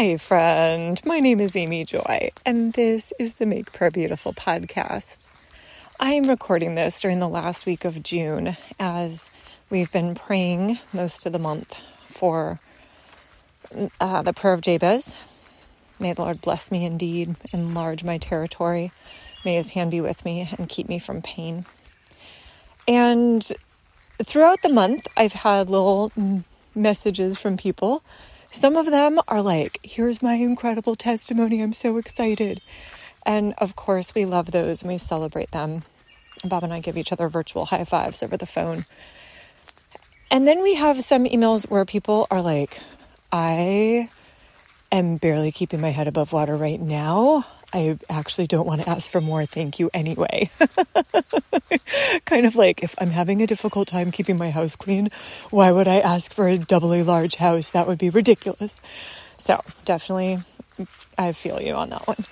Hi, friend. My name is Amy Joy, and this is the Make Prayer Beautiful podcast. I am recording this during the last week of June as we've been praying most of the month for uh, the prayer of Jabez. May the Lord bless me indeed, enlarge my territory. May his hand be with me and keep me from pain. And throughout the month, I've had little messages from people some of them are like, here's my incredible testimony. I'm so excited. And of course, we love those and we celebrate them. Bob and I give each other virtual high fives over the phone. And then we have some emails where people are like, I am barely keeping my head above water right now. I actually don't want to ask for more. Thank you anyway. kind of like if I'm having a difficult time keeping my house clean, why would I ask for a doubly large house? That would be ridiculous. So, definitely, I feel you on that one.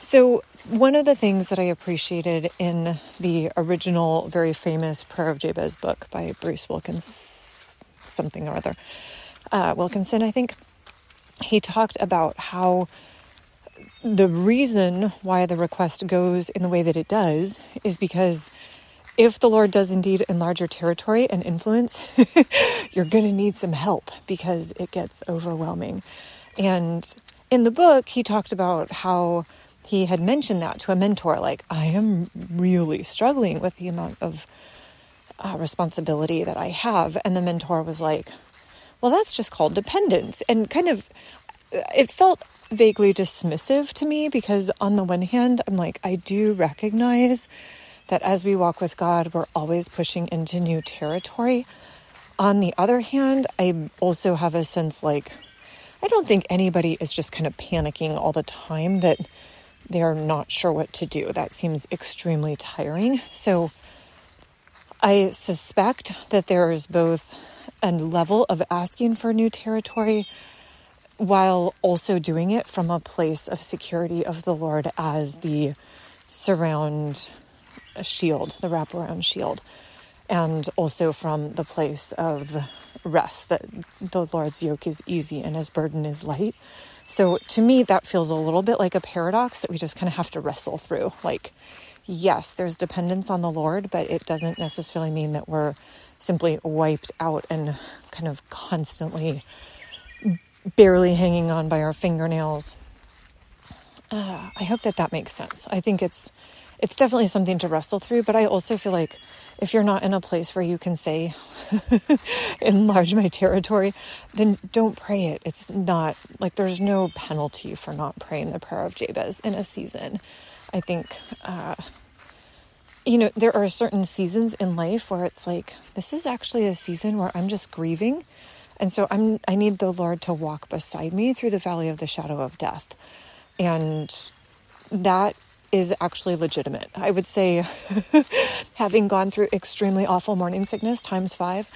So, one of the things that I appreciated in the original, very famous Prayer of Jabez book by Bruce Wilkins, something or other, uh, Wilkinson, I think, he talked about how the reason why the request goes in the way that it does is because if the Lord does indeed enlarge your territory and influence, you're going to need some help because it gets overwhelming. And in the book, he talked about how he had mentioned that to a mentor like, I am really struggling with the amount of uh, responsibility that I have. And the mentor was like, Well, that's just called dependence. And kind of, it felt vaguely dismissive to me because, on the one hand, I'm like, I do recognize that as we walk with God, we're always pushing into new territory. On the other hand, I also have a sense like, I don't think anybody is just kind of panicking all the time that they're not sure what to do. That seems extremely tiring. So I suspect that there is both a level of asking for new territory while also doing it from a place of security of the Lord as the surround shield, the wraparound shield, and also from the place of rest that the Lord's yoke is easy and his burden is light. So to me, that feels a little bit like a paradox that we just kind of have to wrestle through. Like, yes, there's dependence on the Lord, but it doesn't necessarily mean that we're simply wiped out and kind of constantly barely hanging on by our fingernails. Uh, I hope that that makes sense. I think it's it's definitely something to wrestle through, but I also feel like if you're not in a place where you can say enlarge my territory, then don't pray it. It's not like there's no penalty for not praying the prayer of Jabez in a season. I think uh, you know, there are certain seasons in life where it's like, this is actually a season where I'm just grieving and so I'm I need the Lord to walk beside me through the valley of the shadow of death. And that is actually legitimate. I would say having gone through extremely awful morning sickness times 5,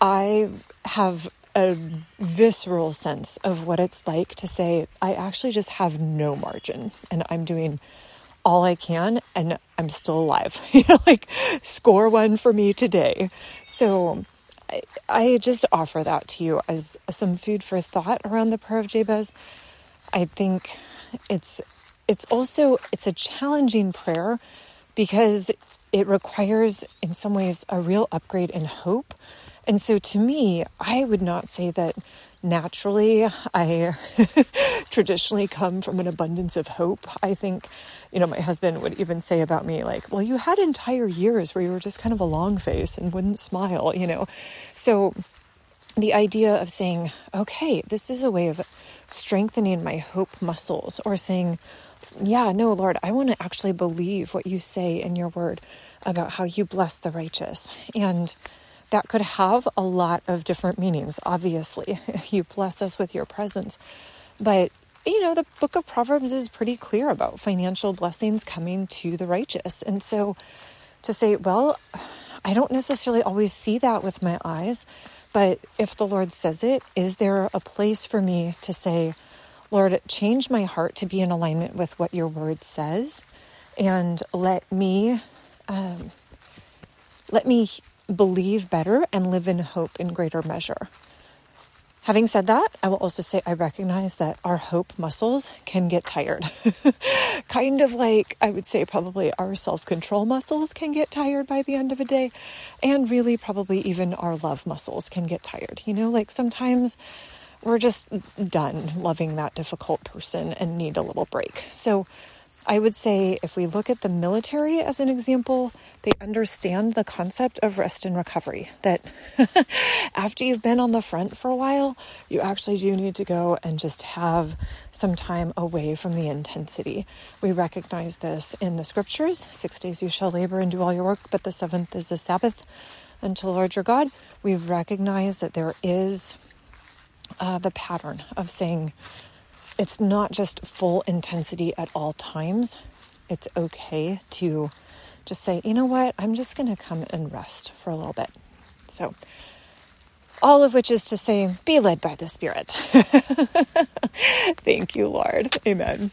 I have a visceral sense of what it's like to say I actually just have no margin and I'm doing all I can and I'm still alive. you know, like score one for me today. So I, just offer that to you as some food for thought around the prayer of Jabez. I think it's it's also it's a challenging prayer because it requires in some ways a real upgrade in hope. And so to me, I would not say that naturally I traditionally come from an abundance of hope. I think, you know, my husband would even say about me, like, well, you had entire years where you were just kind of a long face and wouldn't smile, you know. So the idea of saying, okay, this is a way of strengthening my hope muscles or saying, yeah, no, Lord, I want to actually believe what you say in your word about how you bless the righteous. And that could have a lot of different meanings. Obviously, you bless us with your presence. But, you know, the book of Proverbs is pretty clear about financial blessings coming to the righteous. And so to say, well, I don't necessarily always see that with my eyes, but if the Lord says it, is there a place for me to say, Lord, change my heart to be in alignment with what your word says and let me um, let me believe better and live in hope in greater measure. Having said that, I will also say I recognize that our hope muscles can get tired. kind of like I would say probably our self control muscles can get tired by the end of a day. And really, probably even our love muscles can get tired. You know, like sometimes we're just done loving that difficult person and need a little break. So I would say if we look at the military as an example, they understand the concept of rest and recovery. That after you've been on the front for a while, you actually do need to go and just have some time away from the intensity. We recognize this in the scriptures six days you shall labor and do all your work, but the seventh is the Sabbath unto the Lord your God. We recognize that there is uh, the pattern of saying, it's not just full intensity at all times. It's okay to just say, you know what, I'm just going to come and rest for a little bit. So, all of which is to say, be led by the Spirit. Thank you, Lord. Amen.